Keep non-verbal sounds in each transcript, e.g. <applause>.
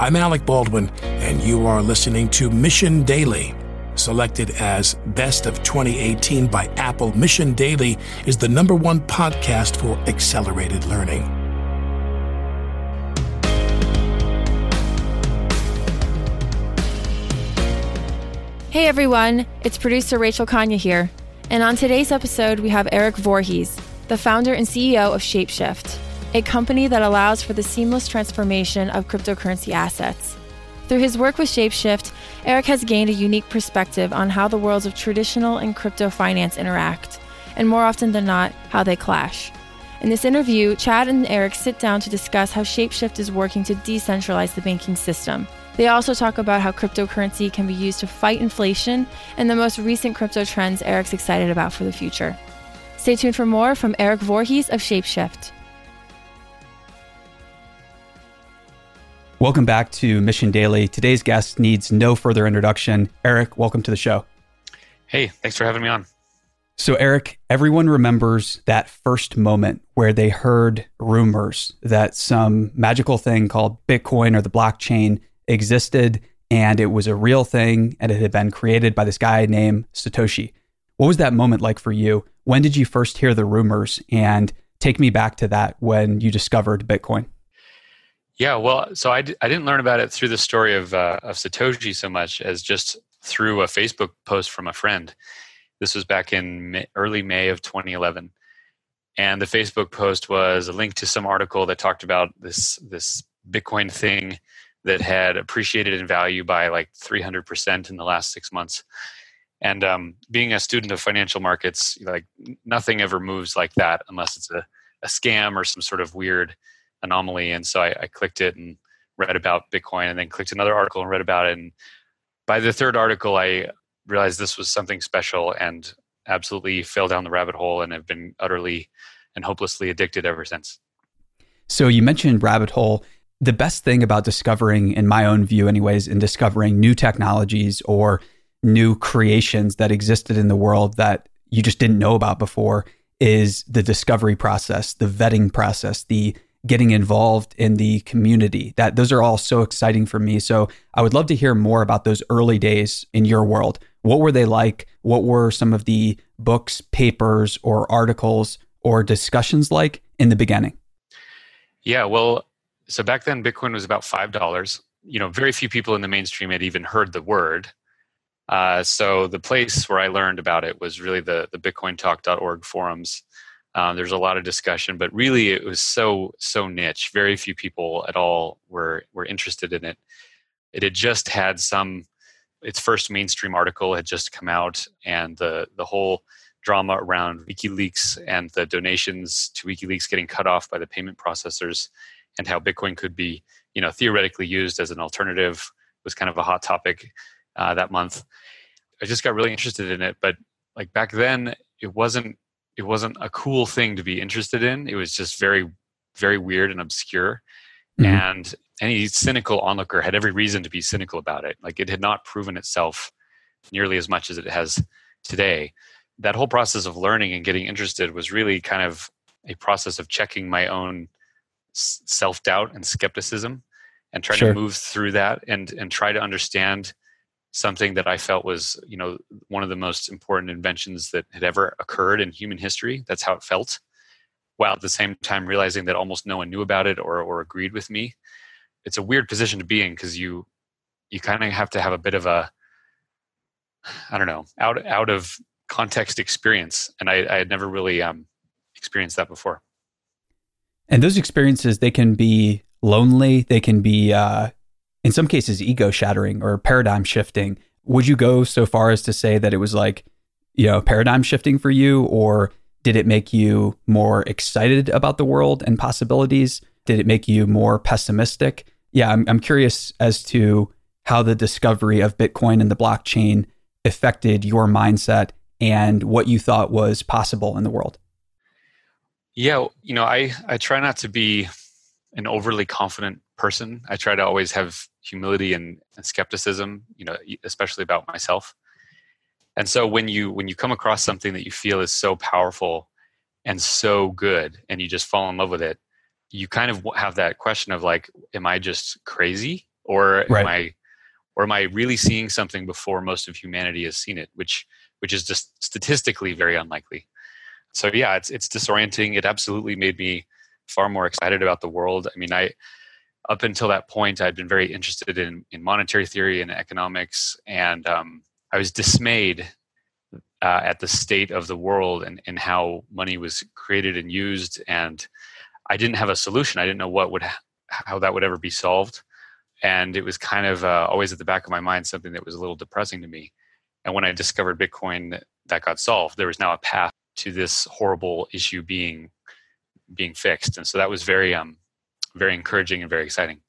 I'm Alec Baldwin, and you are listening to Mission Daily. Selected as Best of 2018 by Apple, Mission Daily is the number one podcast for accelerated learning. Hey everyone, it's producer Rachel Kanya here. And on today's episode, we have Eric Voorhees, the founder and CEO of Shapeshift, a company that allows for the seamless transformation of cryptocurrency assets. Through his work with Shapeshift, Eric has gained a unique perspective on how the worlds of traditional and crypto finance interact, and more often than not, how they clash. In this interview, Chad and Eric sit down to discuss how Shapeshift is working to decentralize the banking system. They also talk about how cryptocurrency can be used to fight inflation and the most recent crypto trends Eric's excited about for the future. Stay tuned for more from Eric Voorhees of Shapeshift. Welcome back to Mission Daily. Today's guest needs no further introduction. Eric, welcome to the show. Hey, thanks for having me on. So, Eric, everyone remembers that first moment where they heard rumors that some magical thing called Bitcoin or the blockchain existed and it was a real thing and it had been created by this guy named Satoshi. What was that moment like for you? When did you first hear the rumors? And take me back to that when you discovered Bitcoin. Yeah, well, so I d- I didn't learn about it through the story of uh, of Satoshi so much as just through a Facebook post from a friend. This was back in May, early May of 2011, and the Facebook post was a link to some article that talked about this this Bitcoin thing that had appreciated in value by like 300 percent in the last six months. And um, being a student of financial markets, like nothing ever moves like that unless it's a, a scam or some sort of weird anomaly. And so I, I, clicked it and read about Bitcoin and then clicked another article and read about it. And by the third article, I realized this was something special and absolutely fell down the rabbit hole and have been utterly and hopelessly addicted ever since. So you mentioned rabbit hole. The best thing about discovering, in my own view, anyways, in discovering new technologies or new creations that existed in the world that you just didn't know about before is the discovery process, the vetting process, the getting involved in the community. That those are all so exciting for me. So I would love to hear more about those early days in your world. What were they like? What were some of the books, papers, or articles or discussions like in the beginning? Yeah, well, so back then Bitcoin was about five dollars. You know, very few people in the mainstream had even heard the word. Uh, so the place where I learned about it was really the the BitcoinTalk.org forums um, there's a lot of discussion, but really it was so so niche. Very few people at all were were interested in it. It had just had some. Its first mainstream article had just come out, and the the whole drama around WikiLeaks and the donations to WikiLeaks getting cut off by the payment processors, and how Bitcoin could be, you know, theoretically used as an alternative was kind of a hot topic uh, that month. I just got really interested in it, but like back then, it wasn't it wasn't a cool thing to be interested in. It was just very, very weird and obscure. Mm-hmm. And any cynical onlooker had every reason to be cynical about it. Like it had not proven itself nearly as much as it has today. That whole process of learning and getting interested was really kind of a process of checking my own self doubt and skepticism and trying sure. to move through that and and try to understand something that I felt was, you know, one of the most important inventions that had ever occurred in human history. That's how it felt. While at the same time realizing that almost no one knew about it or, or agreed with me. It's a weird position to be in because you you kind of have to have a bit of a I don't know, out out of context experience. And I, I had never really um, experienced that before. And those experiences, they can be lonely. They can be uh, in some cases ego shattering or paradigm shifting. Would you go so far as to say that it was like, you know, paradigm shifting for you, or did it make you more excited about the world and possibilities? Did it make you more pessimistic? Yeah, I'm, I'm curious as to how the discovery of Bitcoin and the blockchain affected your mindset and what you thought was possible in the world. Yeah, you know, I, I try not to be an overly confident person. I try to always have humility and, and skepticism, you know, especially about myself. And so when you when you come across something that you feel is so powerful and so good and you just fall in love with it, you kind of have that question of like am I just crazy or Right. am I or am I really seeing something before most of humanity has seen it, which which is just statistically very unlikely. So yeah, it's it's disorienting. It absolutely made me far more excited about the world. I mean, I up until that point, I'd been very interested in in monetary theory and economics, and um, I was dismayed uh, at the state of the world and, and how money was created and used. And I didn't have a solution. I didn't know what would how that would ever be solved. And it was kind of uh, always at the back of my mind something that was a little depressing to me. And when I discovered Bitcoin, that got solved. There was now a path to this horrible issue being being fixed. And so that was very um very encouraging and very exciting.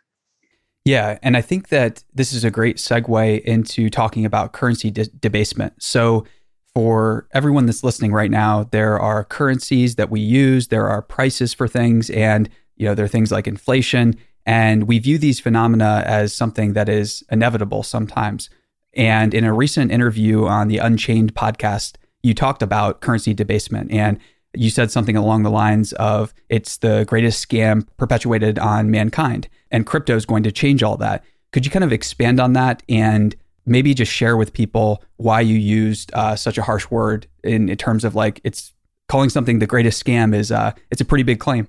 Yeah, and I think that this is a great segue into talking about currency de- debasement. So, for everyone that's listening right now, there are currencies that we use, there are prices for things, and you know there are things like inflation, and we view these phenomena as something that is inevitable sometimes. And in a recent interview on the Unchained podcast, you talked about currency debasement, and you said something along the lines of it's the greatest scam perpetuated on mankind and crypto is going to change all that could you kind of expand on that and maybe just share with people why you used uh, such a harsh word in, in terms of like it's calling something the greatest scam is uh, it's a pretty big claim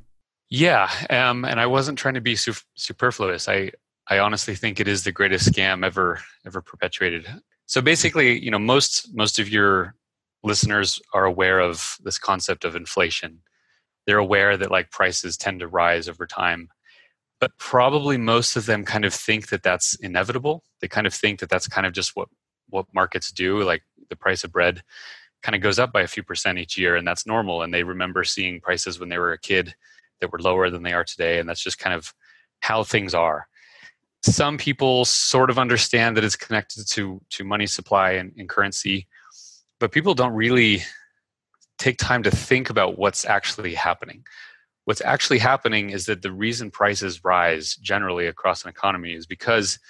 Yeah, um, and I wasn't trying to be su- superfluous. I I honestly think it is the greatest scam ever ever perpetuated. So basically, you know, most most of your listeners are aware of this concept of inflation. They're aware that like prices tend to rise over time, but probably most of them kind of think that that's inevitable. They kind of think that that's kind of just what what markets do. Like the price of bread kind of goes up by a few percent each year, and that's normal. And they remember seeing prices when they were a kid that were lower than they are today, and that's just kind of how things are. Some people sort of understand that it's connected to to money supply and, and currency, but people don't really take time to think about what's actually happening. What's actually happening is that the reason prices rise generally across an economy is because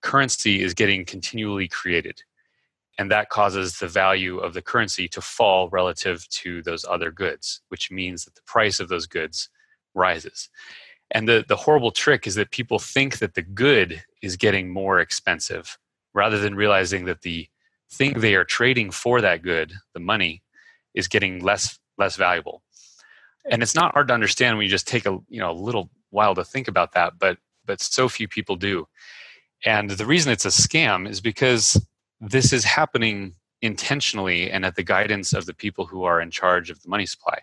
currency is getting continually created. And that causes the value of the currency to fall relative to those other goods, which means that the price of those goods rises. And the, the horrible trick is that people think that the good is getting more expensive rather than realizing that the thing they are trading for that good, the money, is getting less less valuable. And it's not hard to understand when you just take a you know a little while to think about that, but but so few people do. And the reason it's a scam is because this is happening intentionally and at the guidance of the people who are in charge of the money supply.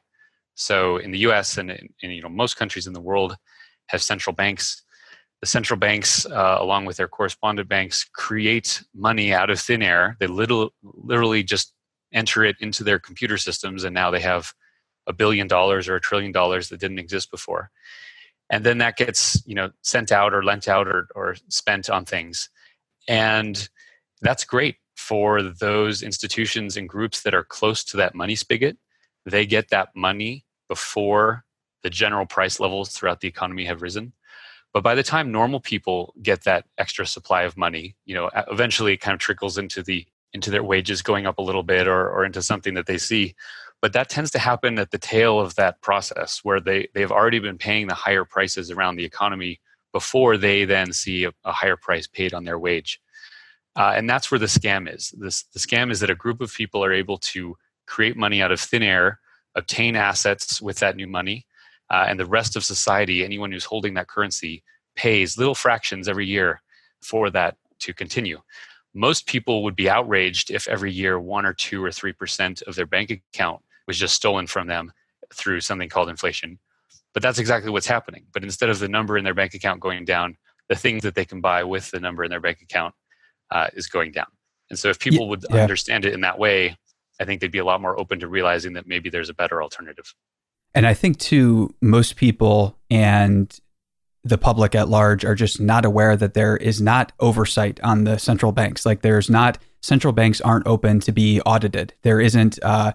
So in the U.S. and in, in you know most countries in the world have central banks. The central banks, uh, along with their correspondent banks, create money out of thin air. They little, literally just enter it into their computer systems, and now they have a billion dollars or a trillion dollars that didn't exist before. And then that gets you know sent out or lent out or, or spent on things, and that's great for those institutions and groups that are close to that money spigot. They get that money before the general price levels throughout the economy have risen. But by the time normal people get that extra supply of money, you know, eventually it kind of trickles into the into their wages going up a little bit or, or into something that they see. But that tends to happen at the tail of that process where they, they've already been paying the higher prices around the economy before they then see a, a higher price paid on their wage. Uh, and that's where the scam is. This, the scam is that a group of people are able to create money out of thin air, obtain assets with that new money, uh, and the rest of society, anyone who's holding that currency, pays little fractions every year for that to continue. Most people would be outraged if every year one or two or three percent of their bank account was just stolen from them through something called inflation. But that's exactly what's happening. But instead of the number in their bank account going down, the things that they can buy with the number in their bank account uh, is going down. And so if people would Yeah. understand it in that way, I think they'd be a lot more open to realizing that maybe there's a better alternative. And I think too, most people and the public at large are just not aware that there is not oversight on the central banks. Like there's not central banks aren't open to be audited. There isn't uh,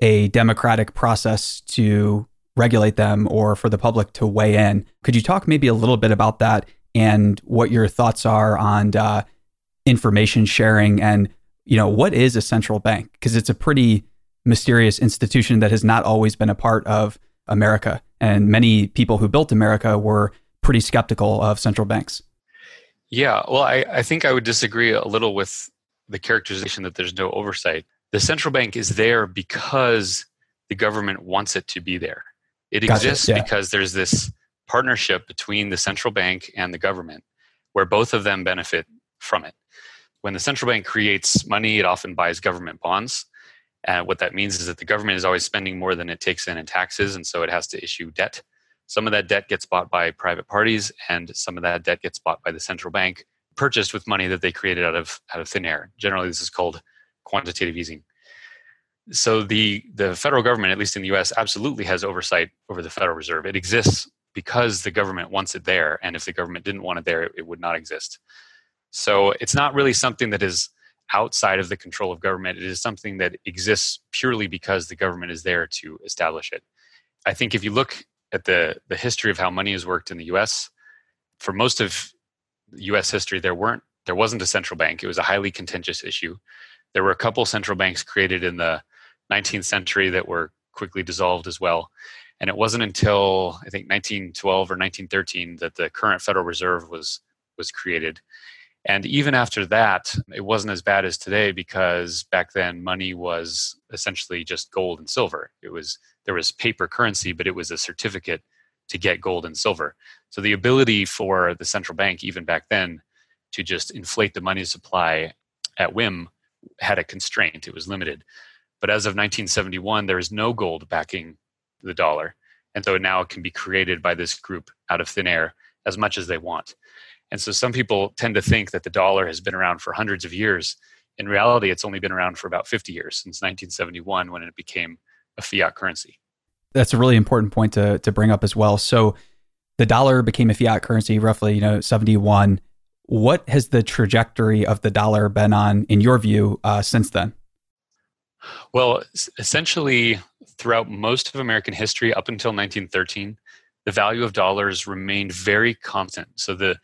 a democratic process to regulate them or for the public to weigh in. Could you talk maybe a little bit about that and what your thoughts are on uh, information sharing and you know what is a central bank because it's a pretty mysterious institution that has not always been a part of America. And many people who built America were pretty skeptical of central banks. Yeah, well, I, I think I would disagree a little with the characterization that there's no oversight. The central bank is there because the government wants it to be there. It gotcha, exists yeah. because there's this partnership between the central bank and the government where both of them benefit from it. When the central bank creates money, it often buys government bonds. And what that means is that the government is always spending more than it takes in in taxes, and so it has to issue debt. Some of that debt gets bought by private parties, and some of that debt gets bought by the central bank, purchased with money that they created out of out of thin air. Generally, this is called quantitative easing. So the the federal government, at least in the U.S., absolutely has oversight over the Federal Reserve. It exists because the government wants it there, and if the government didn't want it there, it, it would not exist. So it's not really something that is outside of the control of government. It is something that exists purely because the government is there to establish it. I think if you look at the, the history of how money has worked in the US, for most of US history, there weren't there wasn't a central bank. It was a highly contentious issue. There were a couple central banks created in the 19th century that were quickly dissolved as well. And it wasn't until I think 1912 or 1913 that the current Federal Reserve was was created. And even after that, it wasn't as bad as today because back then money was essentially just gold and silver. It was there was paper currency, but it was a certificate to get gold and silver. So the ability for the central bank, even back then, to just inflate the money supply at whim had a constraint. It was limited. But as of 1971, there is no gold backing the dollar. And so now it can be created by this group out of thin air as much as they want. And so some people tend to think that the dollar has been around for hundreds of years. In reality, it's only been around for about 50 years since 1971 when it became a fiat currency. That's a really important point to, to bring up as well. So the dollar became a fiat currency roughly, you know, 71. What has the trajectory of the dollar been on, in your view, uh, since then? Well, essentially, throughout most of American history up until 1913, the value of dollars remained very constant. So the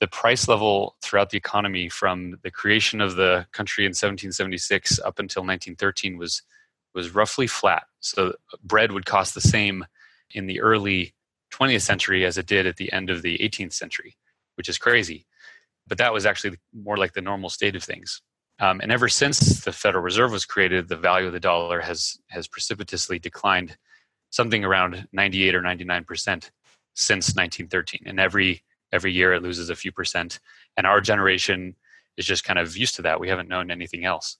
the price level throughout the economy from the creation of the country in 1776 up until 1913 was was roughly flat. So bread would cost the same in the early 20th century as it did at the end of the 18th century, which is crazy. But that was actually more like the normal state of things. Um, and ever since the Federal Reserve was created, the value of the dollar has has precipitously declined, something around 98 or 99 percent since 1913. And every every year it loses a few percent. And our generation is just kind of used to that. We haven't known anything else.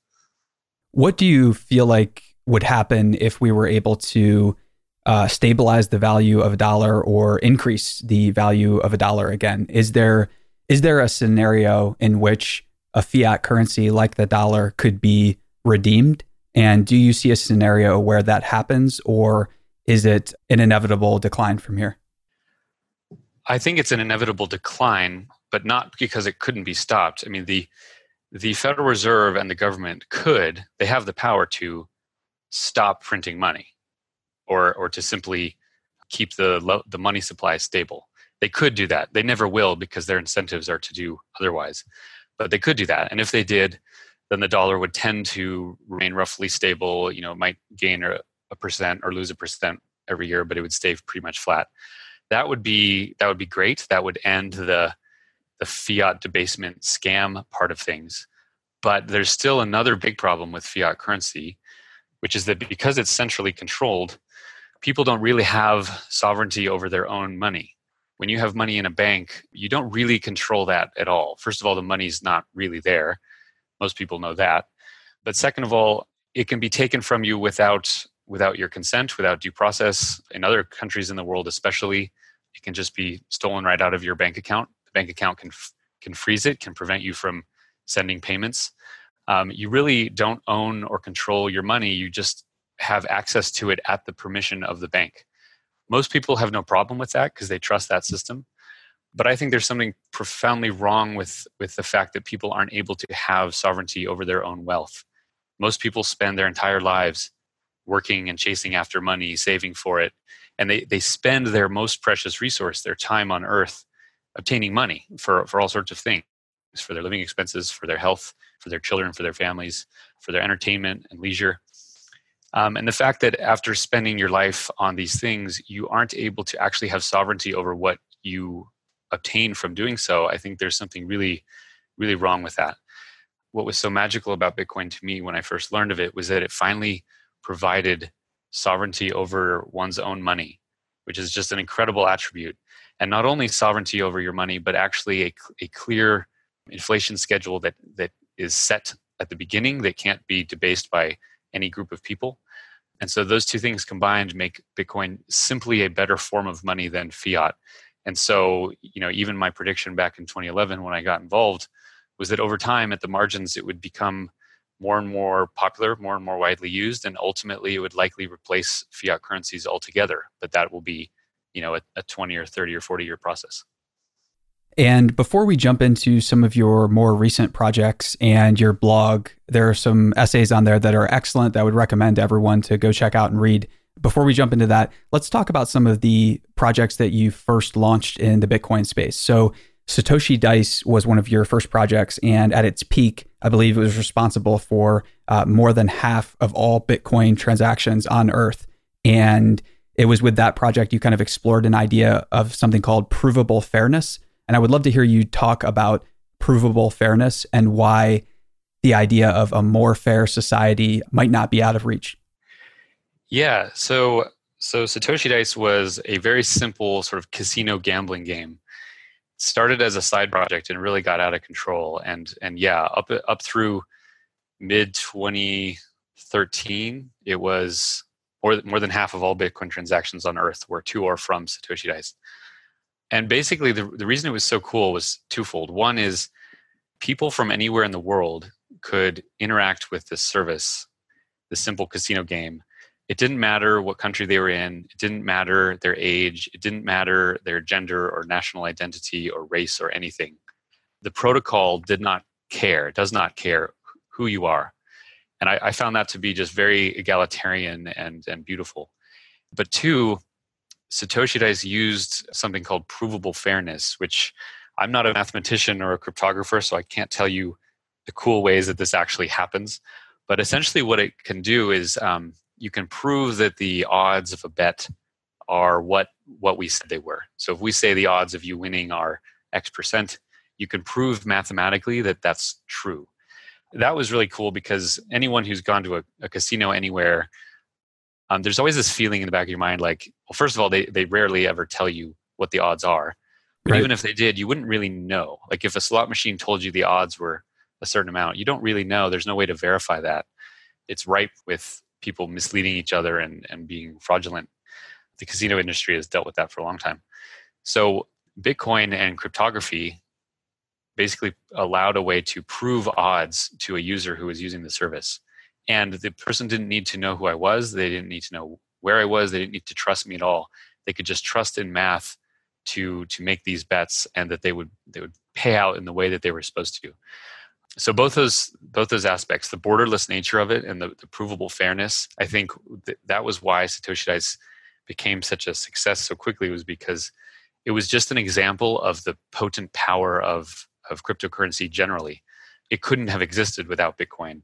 What do you feel like would happen if we were able to uh, stabilize the value of a dollar or increase the value of a dollar again? Is there is there a scenario in which a fiat currency like the dollar could be redeemed? And do you see a scenario where that happens or is it an inevitable decline from here I think it's an inevitable decline, but not because it couldn't be stopped. I mean, the the Federal Reserve and the government could, they have the power to stop printing money or or to simply keep the the money supply stable. They could do that. They never will because their incentives are to do otherwise. But they could do that. And if they did, then the dollar would tend to remain roughly stable, you know, it might gain a, a percent or lose a percent every year, but it would stay pretty much flat that would be that would be great. That would end the the fiat debasement scam part of things. But there's still another big problem with fiat currency, which is that because it's centrally controlled, people don't really have sovereignty over their own money. When you have money in a bank, you don't really control that at all. First of all, the money's not really there. Most people know that. But second of all, it can be taken from you without without your consent, without due process. In other countries in the world, especially, it can just be stolen right out of your bank account. The bank account can can freeze it, can prevent you from sending payments. Um, you really don't own or control your money. You just have access to it at the permission of the bank. Most people have no problem with that because they trust that system. But I think there's something profoundly wrong with, with the fact that people aren't able to have sovereignty over their own wealth. Most people spend their entire lives working and chasing after money, saving for it, and they, they spend their most precious resource, their time on earth, obtaining money for, for all sorts of things for their living expenses, for their health, for their children, for their families, for their entertainment and leisure. Um, and the fact that after spending your life on these things, you aren't able to actually have sovereignty over what you obtain from doing so, I think there's something really, really wrong with that. What was so magical about Bitcoin to me when I first learned of it was that it finally provided sovereignty over one's own money, which is just an incredible attribute. And not only sovereignty over your money, but actually a, a clear inflation schedule that, that is set at the beginning that can't be debased by any group of people. And so those two things combined make Bitcoin simply a better form of money than fiat. And so, you know, even my prediction back in 2011 when I got involved was that over time at the margins it would become more and more popular, more and more widely used, and ultimately it would likely replace fiat currencies altogether. But that will be, you know, a, a 20 or 30 or 40 year process. And before we jump into some of your more recent projects and your blog, there are some essays on there that are excellent that I would recommend everyone to go check out and read. Before we jump into that, let's talk about some of the projects that you first launched in the Bitcoin space. So, Satoshi Dice was one of your first projects, and at its peak, I believe it was responsible for uh, more than half of all Bitcoin transactions on Earth. And it was with that project you kind of explored an idea of something called provable fairness, and I would love to hear you talk about provable fairness and why the idea of a more fair society might not be out of reach. Yeah, so so Satoshi Dice was a very simple sort of casino gambling game. Started as a side project and really got out of control. And and yeah, up up through mid 2013, it was more more than half of all Bitcoin transactions on Earth were to or from Satoshi Dice and basically the, the reason it was so cool was twofold one is people from anywhere in the world could interact with this service the simple casino game it didn't matter what country they were in it didn't matter their age it didn't matter their gender or national identity or race or anything. The protocol did not care does not care who you are. And I, I found that to be just very egalitarian and and beautiful. But two Satoshi Dice used something called provable fairness, which I'm not a mathematician or a cryptographer, so I can't tell you the cool ways that this actually happens. But essentially, what it can do is um, you can prove that the odds of a bet are what what we said they were. So if we say the odds of you winning are X percent, you can prove mathematically that that's true. That was really cool because anyone who's gone to a, a casino anywhere um, there's always this feeling in the back of your mind like well first of all they, they rarely ever tell you what the odds are but right. even if they did you wouldn't really know like if a slot machine told you the odds were a certain amount you don't really know there's no way to verify that it's ripe with people misleading each other and, and being fraudulent the casino industry has dealt with that for a long time so bitcoin and cryptography basically allowed a way to prove odds to a user who was using the service and the person didn't need to know who I was. They didn't need to know where I was. They didn't need to trust me at all. They could just trust in math to to make these bets, and that they would they would pay out in the way that they were supposed to. So both those both those aspects, the borderless nature of it and the, the provable fairness, I mm-hmm. think th- that was why Satoshi Dice became such a success so quickly was because it was just an example of the potent power of of cryptocurrency generally. It couldn't have existed without Bitcoin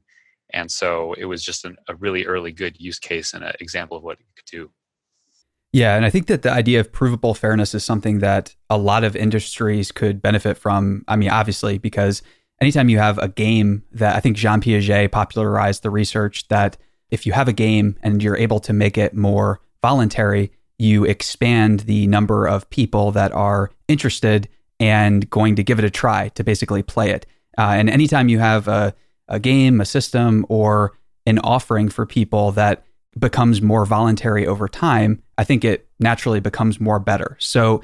and so it was just an, a really early good use case and an example of what it could do. Yeah, and I think that the idea of provable fairness is something that a lot of industries could benefit from. I mean, obviously, because anytime you have a game that I think Jean Piaget popularized the research that if you have a game and you're able to make it more voluntary, you expand the number of people that are interested and going to give it a try to basically play it. Uh, and anytime you have a a game, a system, or an offering for people that becomes more voluntary over time, I think it naturally becomes more better. So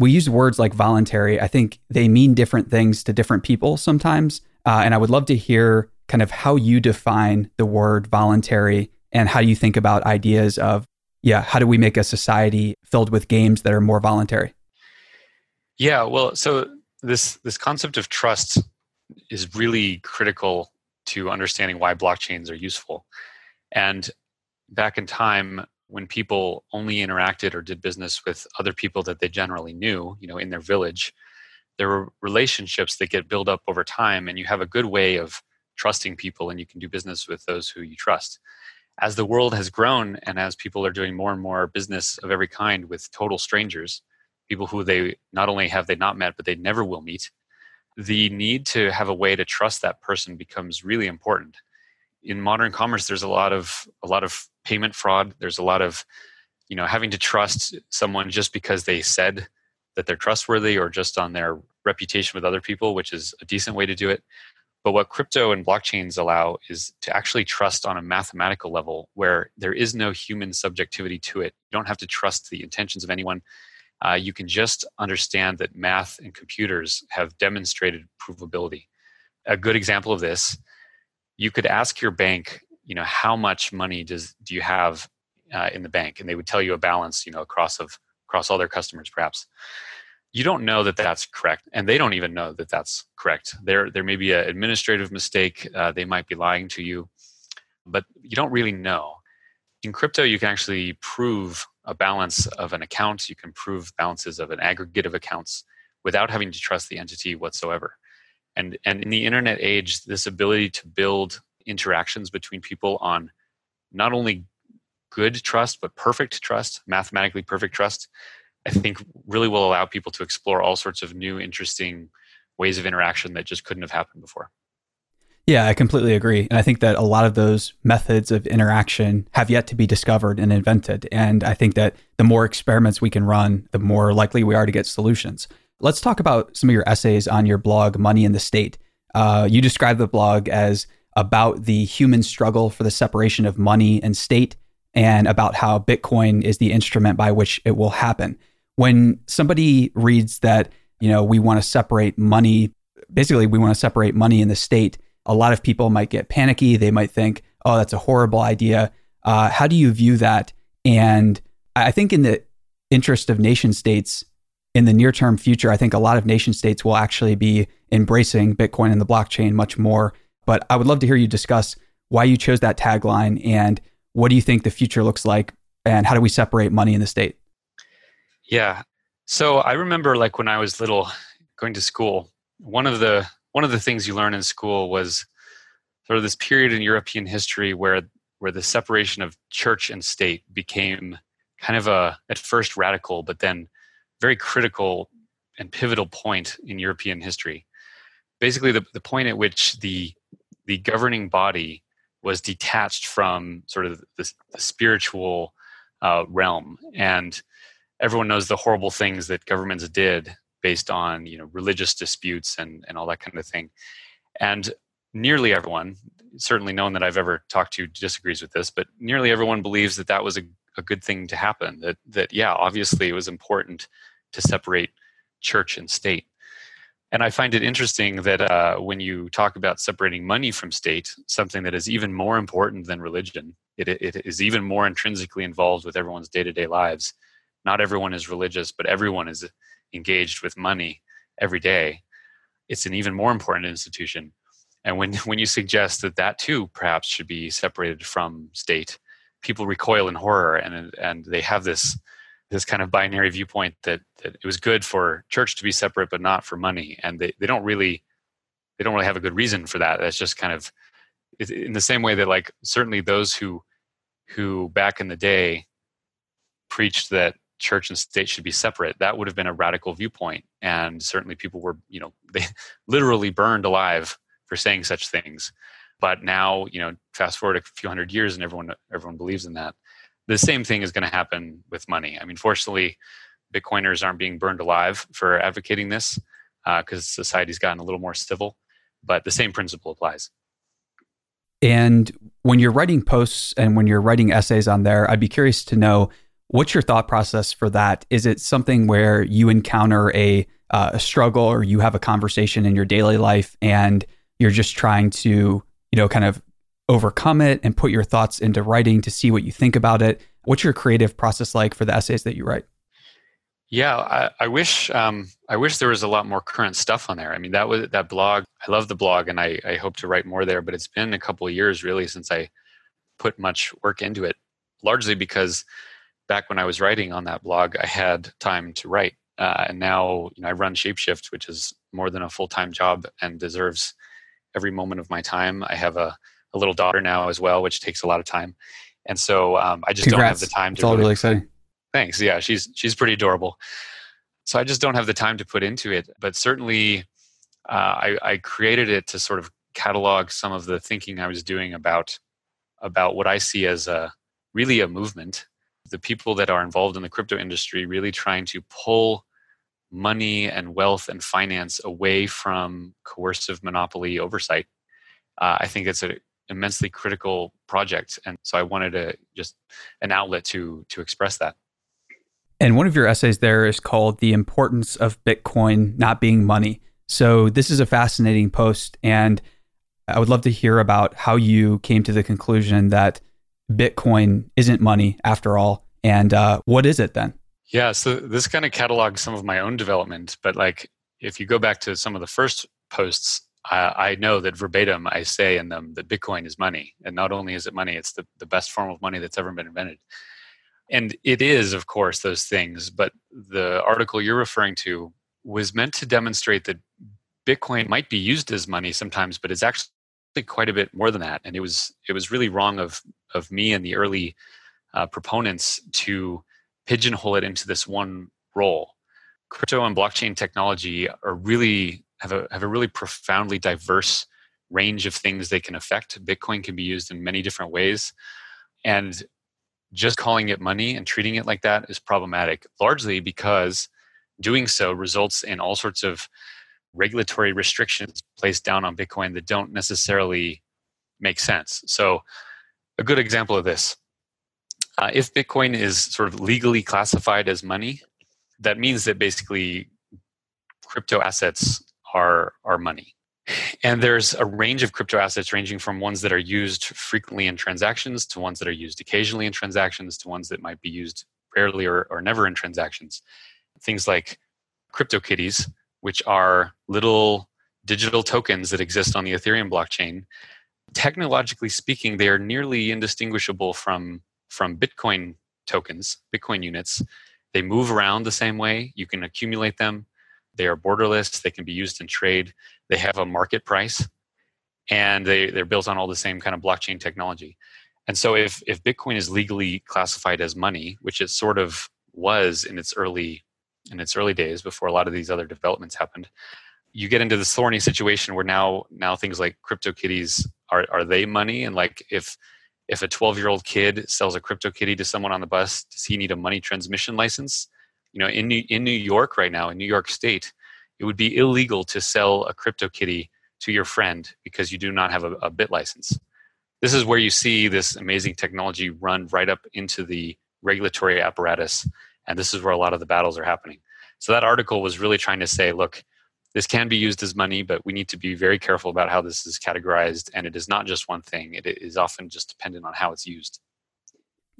we use words like voluntary. I think they mean different things to different people sometimes. Uh, and I would love to hear kind of how you define the word voluntary and how you think about ideas of, yeah, how do we make a society filled with games that are more voluntary? Yeah, well, so this this concept of trust is really critical to understanding why blockchains are useful. And back in time, when people only interacted or did business with other people that they generally knew, you know, in their village, there were relationships that get built up over time, and you have a good way of trusting people, and you can do business with those who you trust. As the world has grown, and as people are doing more and more business of every kind with total strangers, people who they not only have they not met, but they never will meet. The need to have a way to trust that person becomes really important. In modern commerce, there's a lot of a lot of payment fraud. There's a lot of, you know, having to trust someone just because they said that they're trustworthy or just on their reputation with other people, which is a decent way to do it. But what crypto and blockchains allow is to actually trust on a mathematical level where there is no human subjectivity to it. You don't have to trust the intentions of anyone. Uh, you can just understand that math and computers have demonstrated provability. A good example of this, you could ask your bank, you know, how much money does do you have uh, in the bank, and they would tell you a balance, you know, across of across all their customers, perhaps. You don't know that that's correct and they don't even know that that's correct. There there may be an administrative mistake uh, they might be lying to you but you don't really know. In crypto you can actually prove a balance of an account you can prove balances of an aggregate of accounts without having to trust the entity whatsoever. And and in the internet age this ability to build interactions between people on not only good trust but perfect trust mathematically perfect trust I think really will allow people to explore all sorts of new, interesting ways of interaction that just couldn't have happened before. Yeah, I completely agree. And I think that a lot of those methods of interaction have yet to be discovered and invented. And I think that the more experiments we can run, the more likely we are to get solutions. Let's talk about some of your essays on your blog, Money in the State. Uh, you describe the blog as about the human struggle for the separation of money and state and about how Bitcoin is the instrument by which it will happen when somebody reads that, you know, we want to separate money, basically, we want to separate money in the state, a lot of people might get panicky. They might think, oh, that's a horrible idea. Uh, how do you view that? And I think, in the interest of nation states, in the near term future, I think a lot of nation states will actually be embracing Bitcoin and the blockchain much more. But I would love to hear you discuss why you chose that tagline and what do you think the future looks like and how do we separate money in the state? Yeah. So I remember like when I was little going to school, one of the one of the things you learn in school was sort of this period in European history where where the separation of church and state became kind of a at first radical but then very critical and pivotal point in European history. Basically the, the point at which the the governing body was detached from sort of the, the spiritual uh, realm. And everyone knows the horrible things that governments did based on you know religious disputes and and all that kind of thing. And nearly everyone certainly no one that i've ever talked to disagrees with this but nearly everyone believes that that was a, a good thing to happen that that yeah obviously it was important to separate church and state and i find it interesting that uh, when you talk about separating money from state something that is even more important than religion it, it is even more intrinsically involved with everyone's day-to-day lives not everyone is religious, but everyone is engaged with money every day. It's an even more important institution. And when, when you suggest that that too perhaps should be separated from state, people recoil in horror and, and they have this, this kind of binary viewpoint that, that it was good for church to be separate but not for money. And they, they don't really they don't really have a good reason for that. That's just kind of in the same way that like certainly those who who back in the day preached that church and state should be separate that would have been a radical viewpoint and certainly people were you know <laughs> they literally burned alive for saying such things but now you know fast forward a few hundred years and everyone everyone believes in that the same thing is going to happen with money i mean fortunately bitcoiners aren't being burned alive for advocating this because uh, society's gotten a little more civil but the same principle applies and when you're writing posts and when you're writing essays on there i'd be curious to know What's your thought process for that? Is it something where you encounter a, uh, a struggle or you have a conversation in your daily life and you're just trying to, you know, kind of overcome it and put your thoughts into writing to see what you think about it? What's your creative process like for the essays that you write? Yeah, I, I wish um, I wish there was a lot more current stuff on there. I mean, that was that blog. I love the blog, and I, I hope to write more there. But it's been a couple of years really since I put much work into it, largely because back when I was writing on that blog, I had time to write. Uh, and now you know, I run Shapeshift, which is more than a full time job and deserves every moment of my time. I have a, a, little daughter now as well, which takes a lot of time. And so um, I just Congrats. don't have the time to. It's all really, really exciting. Thanks. Yeah, she's she's pretty adorable. so I just don't have the time to put into it. But certainly, uh, I, I created it to sort of catalog some of the thinking I was doing about about what I see as a really a movement. The people that are involved in the crypto industry really trying to pull money and wealth and finance away from coercive monopoly oversight. Uh, I think it's an immensely critical project, and so I wanted to just an outlet to to express that. And one of your essays there is called "The Importance of Bitcoin Not Being Money." So this is a fascinating post, and I would love to hear about how you came to the conclusion that Bitcoin isn't money after all, and uh, what is it then? Yeah, so this kind of catalogs some of my own development, but like if you go back to some of the first posts, I, I know that verbatim I say in them that Bitcoin is money. And not only is it money, it's the, the best form of money that's ever been invented. And it is, of course, those things. But the article you're referring to was meant to demonstrate that Bitcoin might be used as money sometimes, but it's actually quite a bit more than that. And it was it was really wrong of of me and the early uh, proponents to pigeonhole it into this one role. Crypto and blockchain technology are really have a have a really profoundly diverse range of things they can affect. Bitcoin can be used in many different ways. And just calling it money and treating it like that is problematic, largely because doing so results in all sorts of regulatory restrictions placed down on Bitcoin that don't necessarily make sense. So, a good example of this uh, if Bitcoin is sort of legally classified as money, that means that basically crypto assets are are money. And there's a range of crypto assets ranging from ones that are used frequently in transactions to ones that are used occasionally in transactions to ones that might be used rarely or, or never in transactions. Things like CryptoKitties, which are little digital tokens that exist on the Ethereum blockchain. Technologically speaking, they are nearly indistinguishable from from Bitcoin tokens, Bitcoin units. They move around the same way. You can accumulate them. They are borderless. They can be used in trade. They have a market price, and they, they're built on all the same kind of blockchain technology. And so, if if Bitcoin is legally classified as money, which it sort of was in its early in its early days before a lot of these other developments happened, you get into this thorny situation where now now things like CryptoKitties are are they money? And like if if a 12 year old kid sells a crypto kitty to someone on the bus does he need a money transmission license you know in new, in new york right now in new york state it would be illegal to sell a crypto kitty to your friend because you do not have a, a BitLicense this is where you see this amazing technology run right up into the regulatory apparatus and this is where a lot of the battles are happening so that article was really trying to say look this can be used as money, but we need to be very careful about how this is categorized. And it is not just one thing, it is often just dependent on how it's used.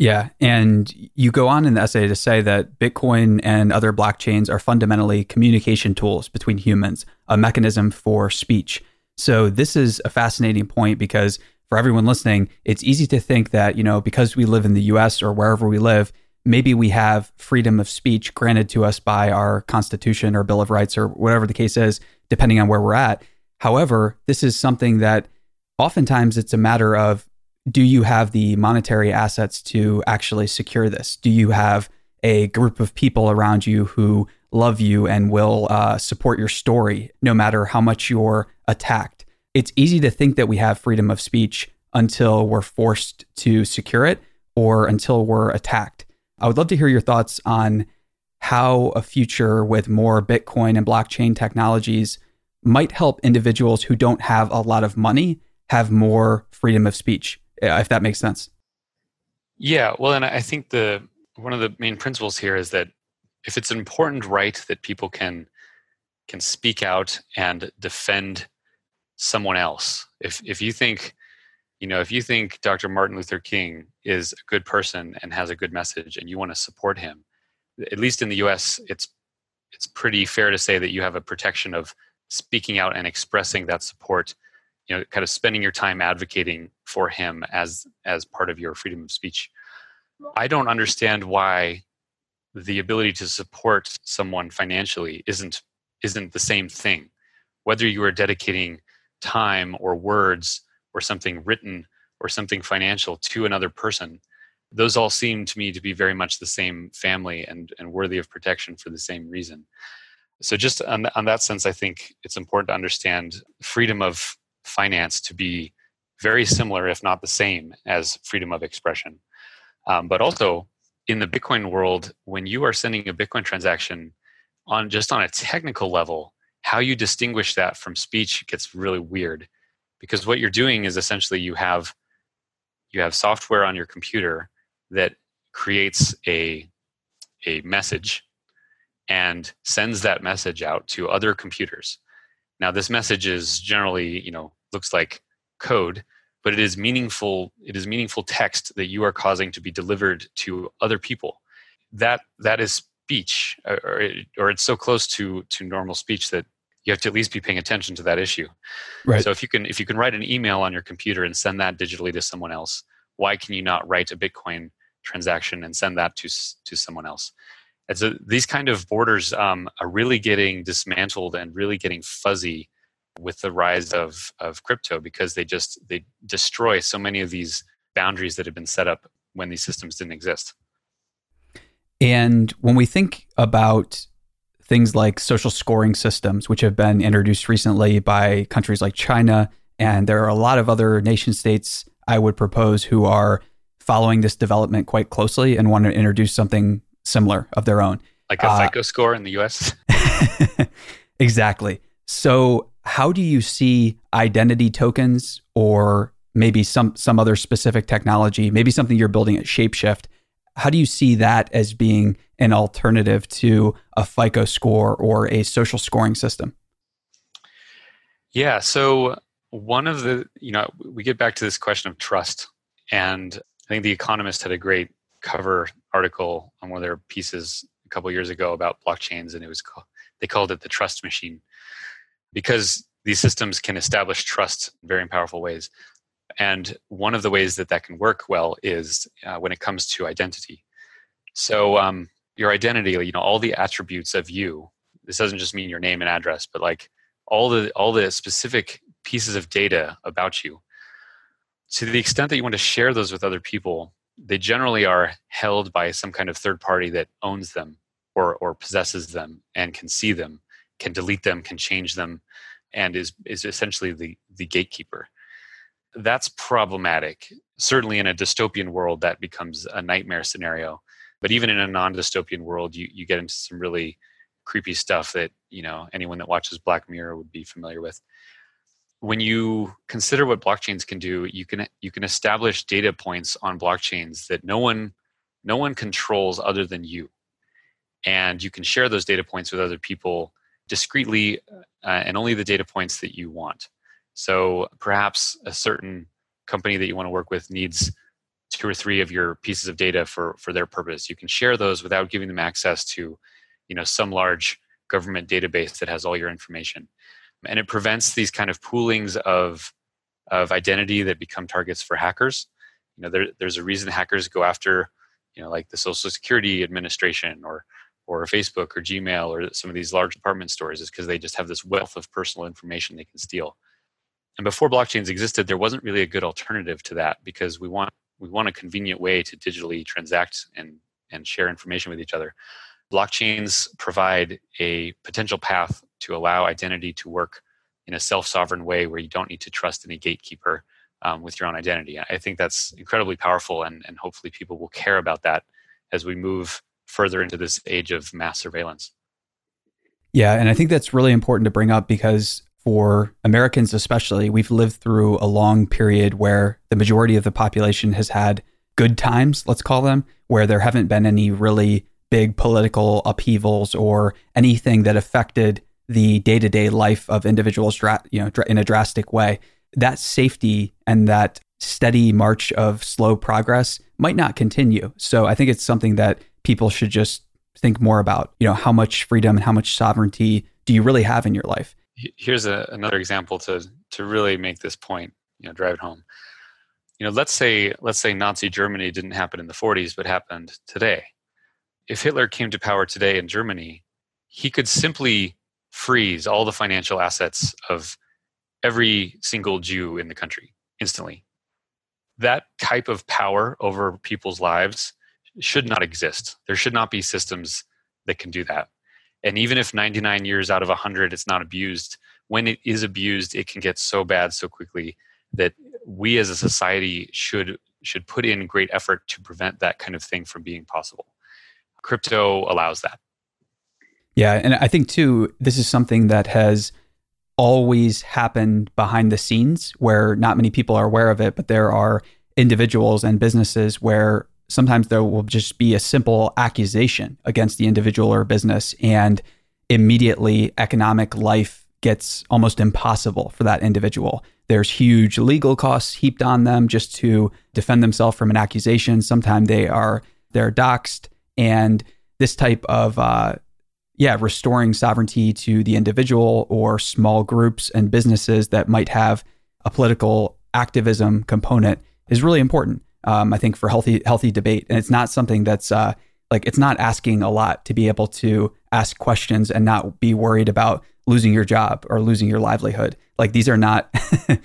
Yeah. And you go on in the essay to say that Bitcoin and other blockchains are fundamentally communication tools between humans, a mechanism for speech. So this is a fascinating point because for everyone listening, it's easy to think that, you know, because we live in the US or wherever we live, maybe we have freedom of speech granted to us by our Constitution or Bill of Rights or whatever the case is, depending on where we're at. However, this is something that oftentimes it's a matter of do you have the monetary assets to actually secure this? Do you have a group of people around you who love you and will uh, support your story no matter how much you're attacked? It's easy to think that we have freedom of speech until we're forced to secure it or until we're attacked. I would love to hear your thoughts on how a future with more Bitcoin and blockchain technologies might help individuals who don't have a lot of money have more freedom of speech, if that makes sense. Yeah, well, and I think the one of the main principles here is that if it's an important right that people can can speak out and defend someone else, if if you think you know if you think dr martin luther king is a good person and has a good message and you want to support him at least in the us it's it's pretty fair to say that you have a protection of speaking out and expressing that support you know kind of spending your time advocating for him as as part of your freedom of speech i don't understand why the ability to support someone financially isn't isn't the same thing whether you are dedicating time or words or something written or something financial to another person those all seem to me to be very much the same family and, and worthy of protection for the same reason. So, just on, on that sense, I think it's important to understand freedom of finance to be very similar, if not the same, as freedom of expression. Um, but also, in the Bitcoin world, when you are sending a Bitcoin transaction on just on a technical level, how you distinguish that from speech gets really weird because what you're doing is essentially you have you have software on your computer that creates a a message and sends that message out to other computers. Now this message is generally, you know, looks like code, but it is meaningful it is meaningful text that you are causing to be delivered to other people. That that is speech or, or it's so close to to normal speech that you have to at least be paying attention to that issue. Right. So if you can if you can write an email on your computer and send that digitally to someone else, why can you not write a Bitcoin transaction and send that to to someone else? And so these kind of borders um, are really getting dismantled and really getting fuzzy with the rise of of crypto because they just they destroy so many of these boundaries that have been set up when these systems didn't exist. And when we think about things like social scoring systems, which have been introduced recently by countries like China. And there are a lot of other nation states I would propose who are following this development quite closely and want to introduce something similar of their own. Like a uh, FICO score in the US? <laughs> exactly. So, how do you see identity tokens or maybe some some other specific technology, maybe something you're building at Shapeshift how do you see that as being an alternative to a FICO score or a social scoring system? Yeah, so one of the, you know, we get back to this question of trust. And I think The Economist had a great cover article on one of their pieces a couple years ago about blockchains, and it was called, they called it the trust machine because these systems can establish trust in very powerful ways. And one of the ways that that can work well is uh, when it comes to identity. So um, your identity, you know, all the attributes of you. This doesn't just mean your name and address, but like all the all the specific pieces of data about you. To the extent that you want to share those with other people, they generally are held by some kind of third party that owns them or or possesses them and can see them, can delete them, can change them, and is is essentially the the gatekeeper that's problematic. Certainly in a dystopian world, that becomes a nightmare scenario. But even in a non dystopian world, you, you get into some really creepy stuff that you know anyone that watches Black Mirror would be familiar with. When you consider what blockchains can do, you can you can establish data points on blockchains that no one no one controls other than you, and you can share those data points with other people discreetly uh, and only the data points that you want. So perhaps a certain company that you want to work with needs two or three of your pieces of data for for their purpose. You can share those without giving them access to, you know, some large government database that has all your information. And it prevents these kind of poolings of of identity that become targets for hackers. You know, there, there's a reason hackers go after, you know, like the Social Security Administration or or Facebook or Gmail or some of these large department stores is because they just have this wealth of personal information they can steal and before blockchains existed there wasn't really a good alternative to that because we want we want a convenient way to digitally transact and and share information with each other blockchains provide a potential path to allow identity to work in a self-sovereign way where you don't need to trust any gatekeeper um, with your own identity. I think that's incredibly powerful and, and hopefully people will care about that as we move further into this age of mass surveillance. Yeah and i think that's really important to bring up because for Americans, especially, we've lived through a long period where the majority of the population has had good times, let's call them, where there haven't been any really big political upheavals or anything that affected the day-to-day life of individuals you know in a drastic way that safety and that steady march of slow progress might not continue. So i think it's something that people should just think more about you know how much freedom and how much sovereignty do you really have in your life? Here's a, another example to to really make this point you know drive it home. You know let's say let's say nazi germany didn't happen in the 40s but happened today. If hitler came to power today in germany he could simply freeze all the financial assets of every single jew in the country instantly that type of power over people's lives should not exist. There should not be systems that can do that. And even if 99 years out of 100 it's not abused, when it is abused, it can get so bad so quickly that we as a society should should put in great effort to prevent that kind of thing from being possible. Crypto allows that. Yeah, and I think too this is something that has always happened behind the scenes where not many people are aware of it, but there are individuals and businesses where sometimes there will just be a simple accusation against the individual or business and immediately economic life gets almost impossible for that individual. There's huge legal costs heaped on them just to defend themselves from an accusation. Sometimes they are they're doxxed, and this type of uh, yeah, restoring sovereignty to the individual or small groups and businesses that might have a political activism component is really important. Um, I think for healthy healthy debate, and it's not something that's uh, like it's not asking a lot to be able to ask questions and not be worried about losing your job or losing your livelihood. Like these are not. <laughs> I,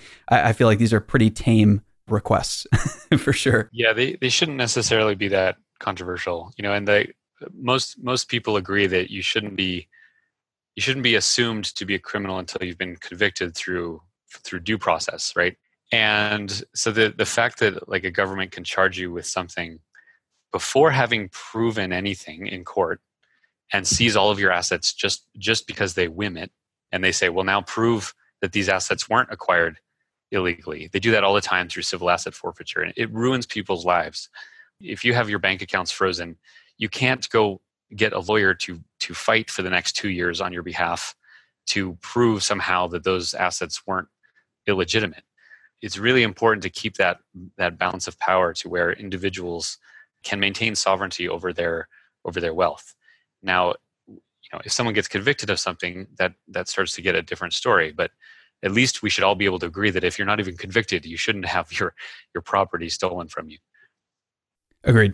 I feel like these are pretty tame requests <laughs> for sure. Yeah, they they shouldn't necessarily be that controversial, you know. And they most most people agree that you shouldn't be you shouldn't be assumed to be a criminal until you've been convicted through through due process, right? And so the the fact that like a government can charge you with something before having proven anything in court and seize all of your assets just just because they whim it and they say, well, now prove that these assets weren't acquired illegally. They do that all the time through civil asset forfeiture, and it ruins people's lives. If you have your bank accounts frozen, you can't go get a lawyer to to fight for the next two years on your behalf to prove somehow that those assets weren't illegitimate it's really important to keep that that balance of power to where individuals can maintain sovereignty over their over their wealth. Now, you know, if someone gets convicted of something, that that starts to get a different story. But at least we should all be able to agree that if you're not even convicted, you shouldn't have <laughs> your your property stolen from you. Agreed.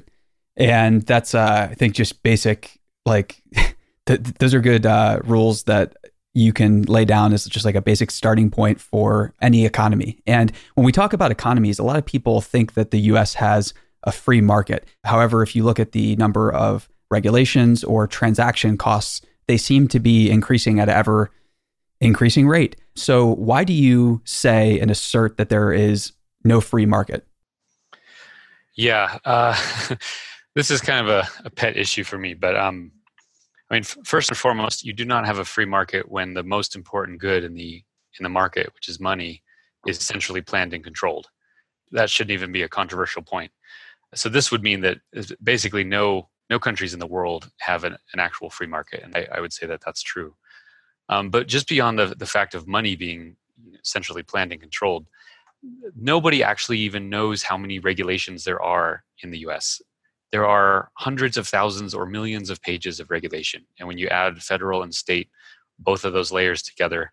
And that's uh, I think just basic like <laughs> th- those are good uh, rules that you can lay down as just like a basic starting point for any economy. And when we talk about economies, a lot of people think that the US has a free market. However, if you look at the number of regulations or transaction costs, they seem to be increasing at an ever increasing rate. So, why do you say and assert that there is no free market? Yeah, uh, <laughs> this is kind of a, a, pet issue for me, but um, I mean, f- first and foremost, you do not have a free market when the most important good in the in the market, which is money, is centrally planned and controlled. That shouldn't even be a controversial point. So this would mean that basically no no countries in the world have an, an actual free market, and I, I, would say that that's true. Um, but just beyond the the fact of money being centrally planned and controlled, nobody actually even knows how many regulations there are in the U.S there are hundreds of thousands or millions of pages of regulation. And when you add federal and state, both of those layers together,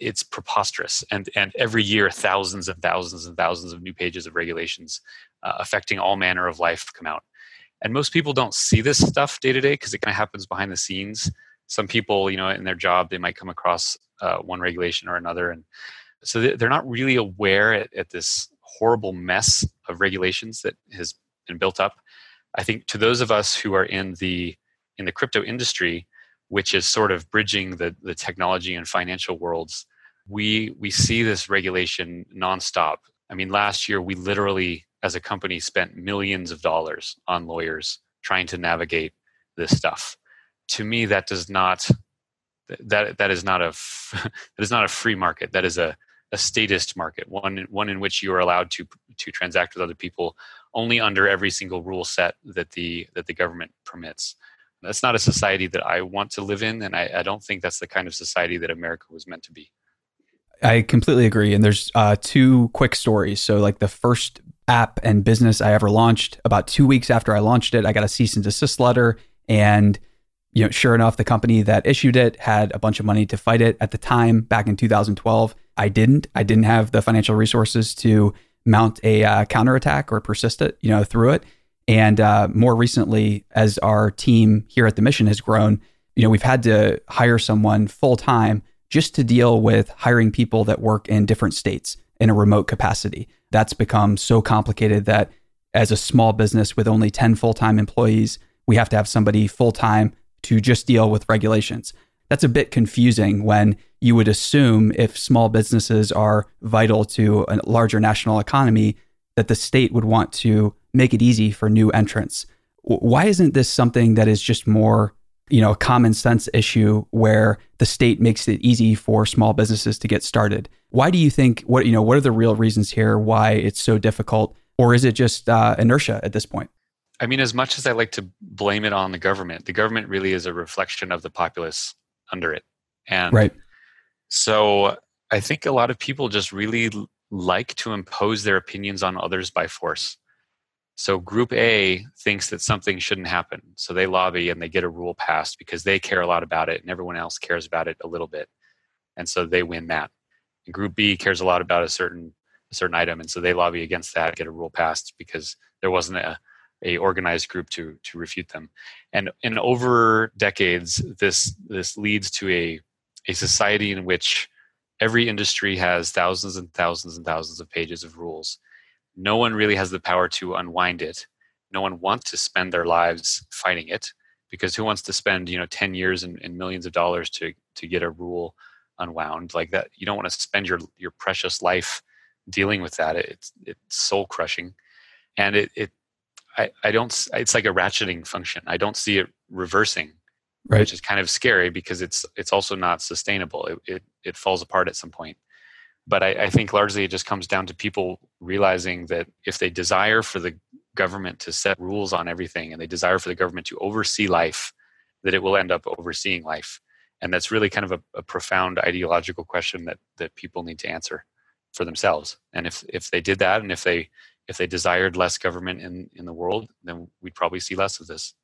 it's preposterous. And, and every year, thousands and thousands and thousands of new pages of regulations uh, affecting all manner of life come out. And most people don't see this stuff day to day because it kind of happens behind the scenes. Some people, you know, in their job, they might come across uh, one regulation or another. And so they're not really aware at, at this horrible mess of regulations that has been built up I think to those of us who are in the in the crypto industry, which is sort of bridging the, the technology and financial worlds, we we see this regulation nonstop. I mean, last year we literally, as a company, spent millions of dollars on lawyers trying to navigate this stuff. To me, that does not that that is not a <laughs> that is not a free market. That is a a statist market, one one in which you are allowed to to transact with other people only under every single rule set that the that the government permits. That's not a society that I want to live in, and I, I don't think that's the kind of society that America was meant to be. I completely agree. And there's uh, two quick stories. So, like the first app and business I ever launched, about two weeks after I launched it, I got a cease and desist letter, and you know, sure enough, the company that issued it had a bunch of money to fight it at the time back in 2012. I didn't. I didn't have the financial resources to mount a uh, counterattack or persist it, you know, through it. And uh, more recently, as our team here at the mission has grown, you know, we've had to hire someone full time just to deal with hiring people that work in different states in a remote capacity. that's become so complicated that as a small business with only 10 full time employees, we have to have somebody full time to just deal with regulations. That's a bit confusing when you would assume if small businesses are vital to a larger national economy, that the state would want to make it easy for new entrants. Why isn't this something that is just more, you know, a common sense issue where the state makes it easy for small businesses to get started? Why do you think what you know? What are the real reasons here why it's so difficult, or is it just uh, inertia at this point? I mean, as much as I like to blame it on the government, the government really is a reflection of the populace under it. And right. So I think a lot of people just really like to impose their opinions on others by force. So group A thinks that something shouldn't happen. So they lobby and they get a rule passed because they care a lot about it and everyone else cares about it a little bit. And so they win that. And group B cares a lot about a certain a certain item and so they lobby against that, get a rule passed because there wasn't a a organized group to to refute them. And and over decades, this this leads to a a society in which every industry has thousands and thousands and thousands of pages of rules. No one really has the power to unwind it. No one wants to spend their lives fighting it because who wants to spend you know 10 years and, and millions of dollars to to get a rule unwound? Like that you don't want to spend your your precious life dealing with that. It's it's soul crushing. And it, it I, I don't it's like a ratcheting function. I don't see it reversing right. which is kind of scary because it's it's also not sustainable it, it, it falls apart at some point but I, I think largely it just comes down to people realizing that if they desire for the government to set rules on everything and they desire for the government to oversee life that it will end up overseeing life and that's really kind of a, a profound ideological question that that people need to answer for themselves and if if they did that and if they if they desired less government in, in the world, then we'd probably see less of this.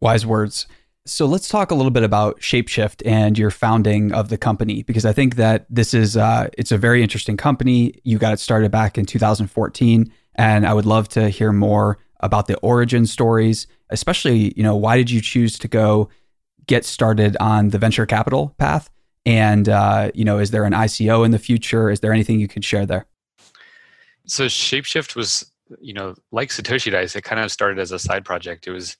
Wise words. So let's talk a little bit about Shapeshift and your founding of the company because I think that this is uh, it's a very interesting company. You got it started back in 2014, and I would love to hear more about the origin stories. Especially, you know, why did you choose to go get started on the venture capital path? And uh, you know, is there an ICO in the future? Is there anything you could share there? So Shapeshift was, you know, like Satoshi Dice, it kind of started as a side project. It was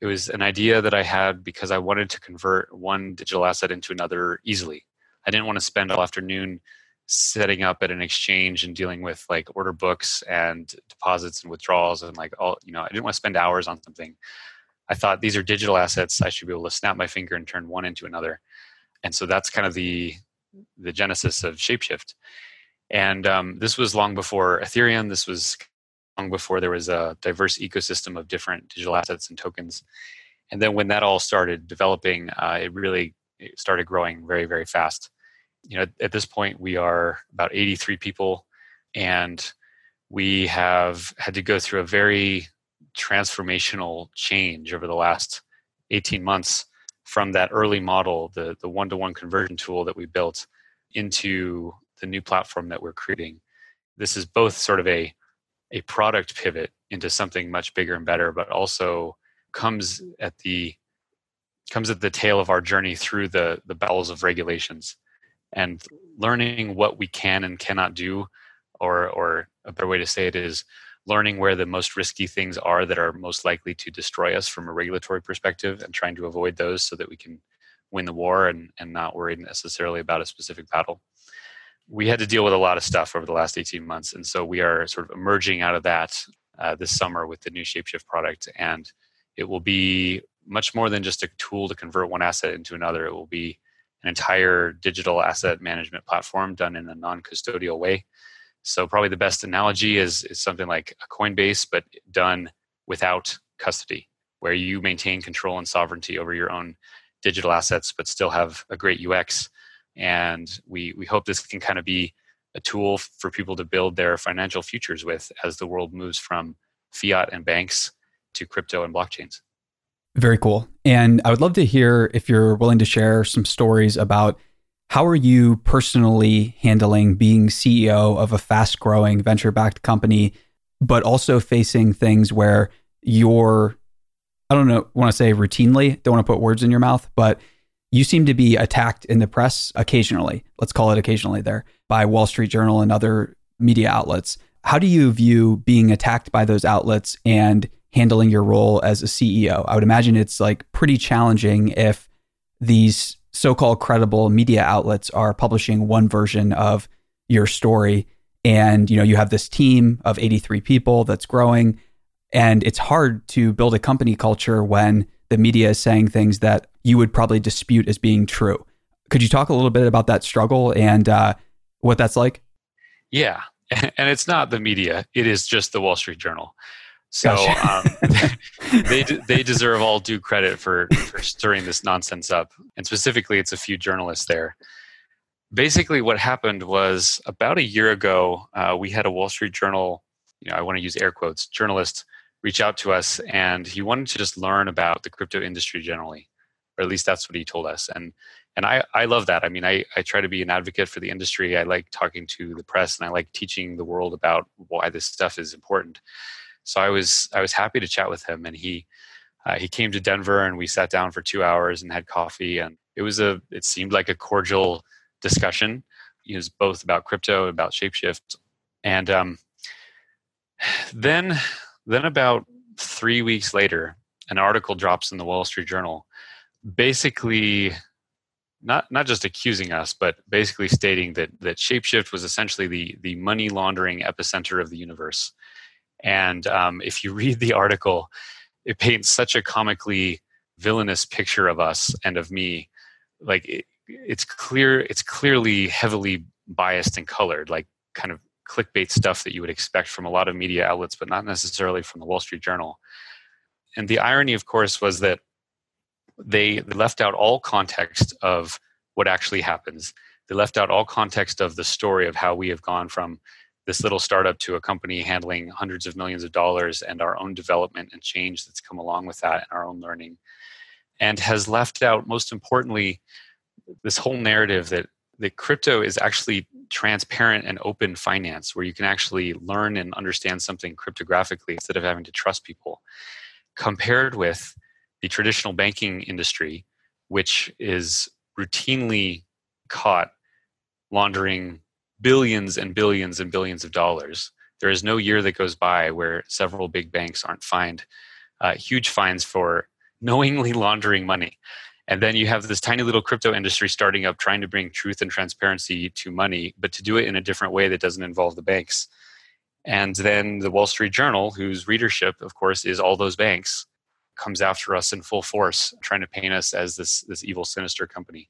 it was an idea that I had because I wanted to convert one digital asset into another easily. I didn't want to spend all afternoon setting up at an exchange and dealing with like order books and deposits and withdrawals and like all, you know, I didn't want to spend hours on something. I thought these are digital assets. I should be able to snap my finger and turn one into another. And so that's kind of the the genesis of Shapeshift. And um, this was long before Ethereum. This was long before there was a diverse ecosystem of different digital assets and tokens. And then when that all started developing, uh, it really started growing very, very fast. You know, at this point, we are about 83 people, and we have had to go through a very transformational change over the last 18 months from that early model, the the one-to-one conversion tool that we built, into the new platform that we're creating. This is both sort of a a product pivot into something much bigger and better, but also comes at the comes at the tail of our journey through the the bowels of regulations. And learning what we can and cannot do or or a better way to say it is learning where the most risky things are that are most likely to destroy us from a regulatory perspective and trying to avoid those so that we can win the war and, and not worry necessarily about a specific battle we had to deal with a lot of stuff over the last 18 months. And so we are sort of emerging out of that uh, this summer with the new Shapeshift product. And it will be much more than just a tool to convert one asset into another. It will be an entire digital asset management platform done in a non custodial way. So, probably the best analogy is, is something like a Coinbase, but done without custody, where you maintain control and sovereignty over your own digital assets, but still have a great UX and we we hope this can kind of be a tool for people to build their financial futures with as the world moves from fiat and banks to crypto and blockchains. Very cool. And I would love to hear if you're willing to share some stories about how are you personally handling being CEO of a fast growing venture backed company, but also facing things where you're, I don't know, want to say routinely, don't want to put words in your mouth, but you seem to be attacked in the press occasionally, let's call it occasionally there, by Wall Street Journal and other media outlets. How do you view being attacked by those outlets and handling your role as a CEO? I would imagine it's like pretty challenging if these so-called credible media outlets are publishing one version of your story and you know you have this team of 83 people that's growing and it's hard to build a company culture when the media is saying things that you would probably dispute as being true. Could you talk a little bit about that struggle and uh, what that's like? Yeah, <laughs> and it's not the media; it is just the Wall Street Journal. So gotcha. um, <laughs> they they deserve all due credit for for stirring this nonsense up, and specifically, it's a few journalists there. Basically, what happened was about a year ago, uh, we had a Wall Street Journal. You know, I want to use air quotes journalist reach out to us, and he wanted to just learn about the crypto industry generally, or at least that's what he told us. And and I, I love that. I mean, I, I try to be an advocate for the industry. I like talking to the press, and I like teaching the world about why this stuff is important. So I was I was happy to chat with him, and he uh, he came to Denver, and we sat down for two hours and had coffee, and it was a it seemed like a cordial discussion. It was both about crypto, about Shapeshift, and um, <sighs> then then, about three weeks later, an article drops in the Wall Street Journal, basically not not just accusing us, but basically stating that that Shapeshift was essentially the the money laundering epicenter of the universe. And um, if you <laughs> read the article, it paints such a comically villainous picture of us and of me. Like it, it's clear, it's clearly heavily biased and colored. Like kind of clickbait stuff that you would expect from a lot of media outlets, but not necessarily from the Wall Street Journal. And the irony, of course, was that they left out all context of what actually happens. They left out all context of the story of how we have gone from this little startup to a company handling hundreds of millions of dollars and our own development and change that's come along with that and our own learning. And has left out, most importantly, this whole narrative that that crypto is actually transparent and open finance where you can actually learn and understand something cryptographically instead of having to trust people compared with the traditional banking industry which is routinely caught laundering billions and billions and billions of dollars there is no year that goes by where several big banks aren't fined uh, huge fines for knowingly <laughs> laundering money and then you have this tiny little crypto industry starting up trying to bring truth and transparency to money, but to do it in a different way that doesn't involve the banks. And then the Wall Street Journal, whose readership, of course, is all those banks, comes after us in full force, trying to paint us as this, this evil, sinister company.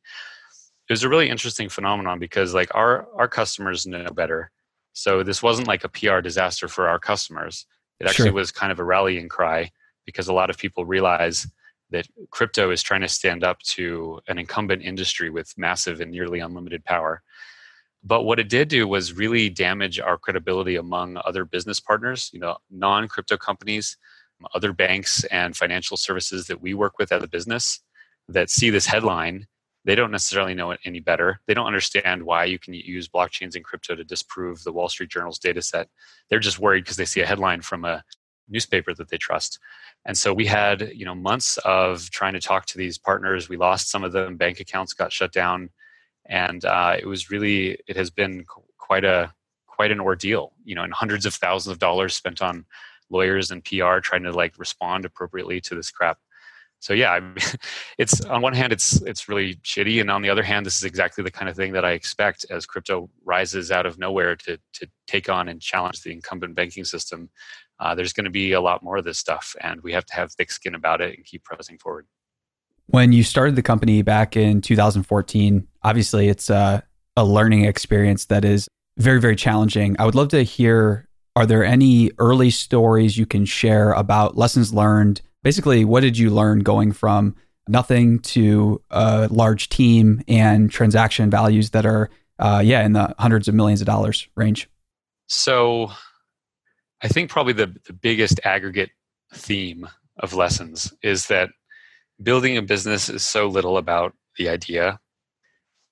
It was a really interesting phenomenon because like our, our customers know better. So this wasn't like a PR disaster for our customers. It actually sure. was kind of a rallying cry because a lot of people realize that crypto is trying to stand up to an incumbent industry with massive and nearly unlimited power. But what it did do was really damage our credibility among other business partners, you know, non-crypto companies, other banks and financial services that we work with as a business that see this headline they don't necessarily know it any better. They don't understand why you can use blockchains and crypto to disprove the Wall Street Journal's data set. They're just worried because they see a headline from a newspaper that they trust. And so we had, you know, months of trying to talk to these partners. We lost some of them. Bank accounts got shut down, and uh, it was really, it has been quite a quite an ordeal. You know, and hundreds of thousands of dollars spent on lawyers and PR trying to like respond appropriately to this crap. So yeah, I mean, <laughs> it's on one hand it's it's really shitty, and on the other hand, this is exactly the kind of thing that I expect as crypto rises out of nowhere to to take on and challenge the incumbent banking system uh, there's going to be a lot more of this stuff, and we have to have thick skin about it and keep pressing forward. When you started the company back in 2014, obviously it's a, a learning experience that is very, very challenging. I would love to hear are there any early stories you can share about lessons learned? Basically, what did you learn going from nothing to a large team and transaction values that are, uh, yeah, in the hundreds of millions of dollars range? So, I think probably the, the biggest aggregate theme of lessons is that building a business is so little about the idea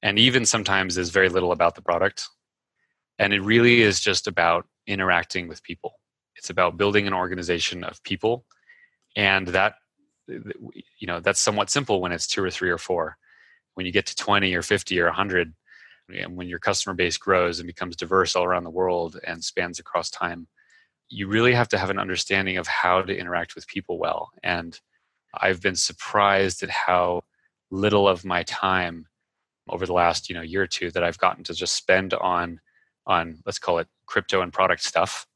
and even sometimes is very little about the product and it really is just about interacting with people it's about building an organization of people and that you know that's somewhat simple when it's two or three or four when you get to 20 or 50 or 100 and when your customer base grows and becomes diverse all around the world and spans across time, you really have to have an understanding of how to interact with people well. And I've been surprised at how little of my time over the last you know year or two that I've gotten to just spend on on let's call it crypto and product stuff,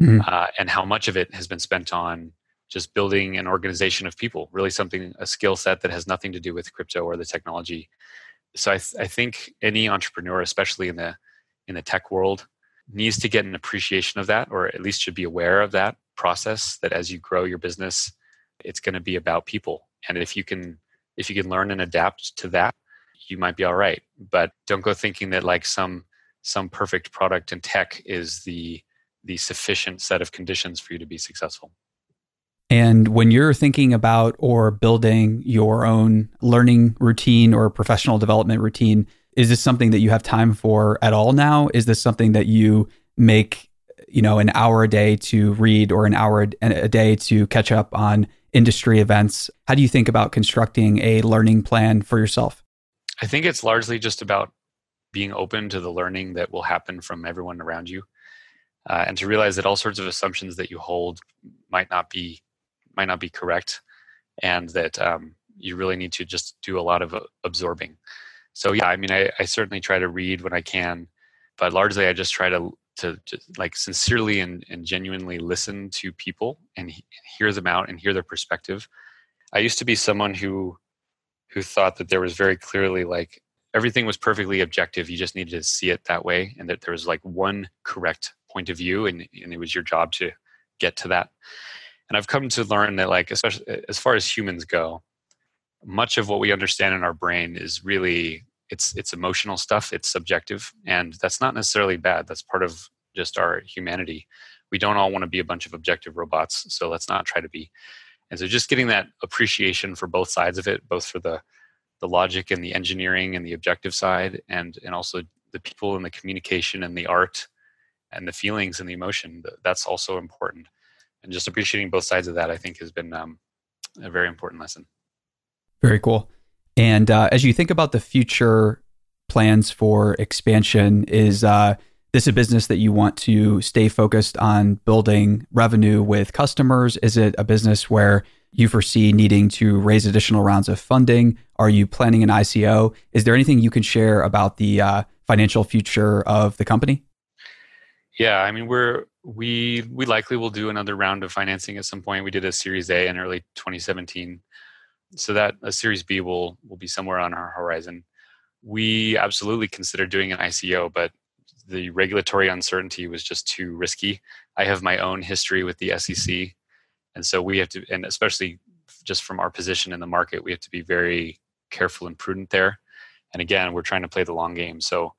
mm-hmm. uh, and how much of it has been spent on just building an organization of people, really something a skill set that has nothing to do with crypto or the technology. So I, th- I think any entrepreneur, especially in the in the tech world, needs to get an appreciation of that, or at least should be aware of that process. That as you grow your business, it's going to be about people, and if you can if you can learn and adapt to that, you might be all right. But don't go thinking that like some some perfect product in tech is the the sufficient set of conditions for you to be successful. And when you're thinking about or building your own learning routine or professional development routine, is this something that you have time for at all now? Is this something that you make, you know, an hour a day to read or an hour a day to catch up on industry events? How do you think about constructing a learning plan for yourself? I think it's largely just about being open to the learning that will happen from everyone around you. Uh, and to realize that all sorts of assumptions that you hold might not be might not be correct, and that um, you really need to just do a lot of uh, absorbing. So yeah, I mean, I, I certainly try to read when I can, but largely I just try to to like sincerely and, and genuinely listen to people and he, hear them out and hear their perspective. I used to be someone who who thought that there was very clearly like everything was perfectly objective. You just needed to see it that way, and that there was like one correct point of view, and, and it was your job to get to that. And I've come to learn that like especially as far as humans go, much of what we understand in our brain is really it's it's emotional stuff it's subjective and that's not necessarily bad that's part of just our humanity we don't all want to be a bunch of objective robots so let's not try to be and so just getting that appreciation for both sides of it both for the the logic and the engineering and the objective side and and also the people and the communication and the art and the feelings and the emotion that's also important and just appreciating both sides of that i think has been um, a very important lesson very cool. And uh, as you think about the future plans for expansion, is uh, this a business that you want to stay focused on building revenue with customers? Is it a business where you foresee needing to raise additional rounds of funding? Are you planning an ICO? Is there anything you can share about the uh, financial future of the company? Yeah, I mean, we're we we likely will do another round of financing at some point. We did a Series A in early 2017 so that a Series B will will be somewhere on our horizon. We absolutely considered doing an ICO, but the regulatory uncertainty was just too risky. I have my own history with the SEC, and so we have to, and especially just from our position in the market, we have to be very careful and prudent there. And again, we're trying to play the long game, so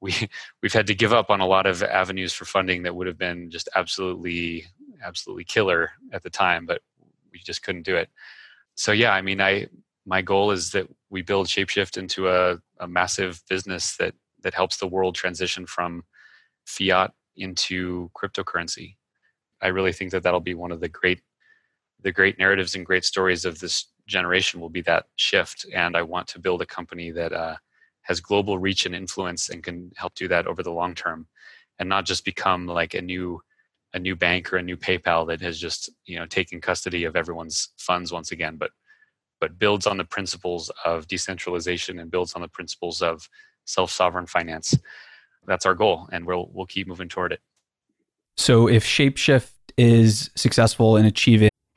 we <laughs> we've had to give up on a lot of avenues for funding that would have been just absolutely absolutely killer at the time, but we just couldn't do it so yeah, I mean, I my goal is that we build Shapeshift into a, a massive business that that helps the world transition from fiat into cryptocurrency. I really think that that'll be one of the great the great narratives and great stories of this generation will be that shift. And I want to build a company that uh, has global reach and influence and can help do that over the long term, and not just become like a new a new bank or a new PayPal that has just you know taken custody of everyone's funds once again, but but builds on the principles of decentralization and builds on the principles of self-sovereign finance. That's our goal, and we'll we'll keep moving toward it. So, if Shapeshift is successful in achieving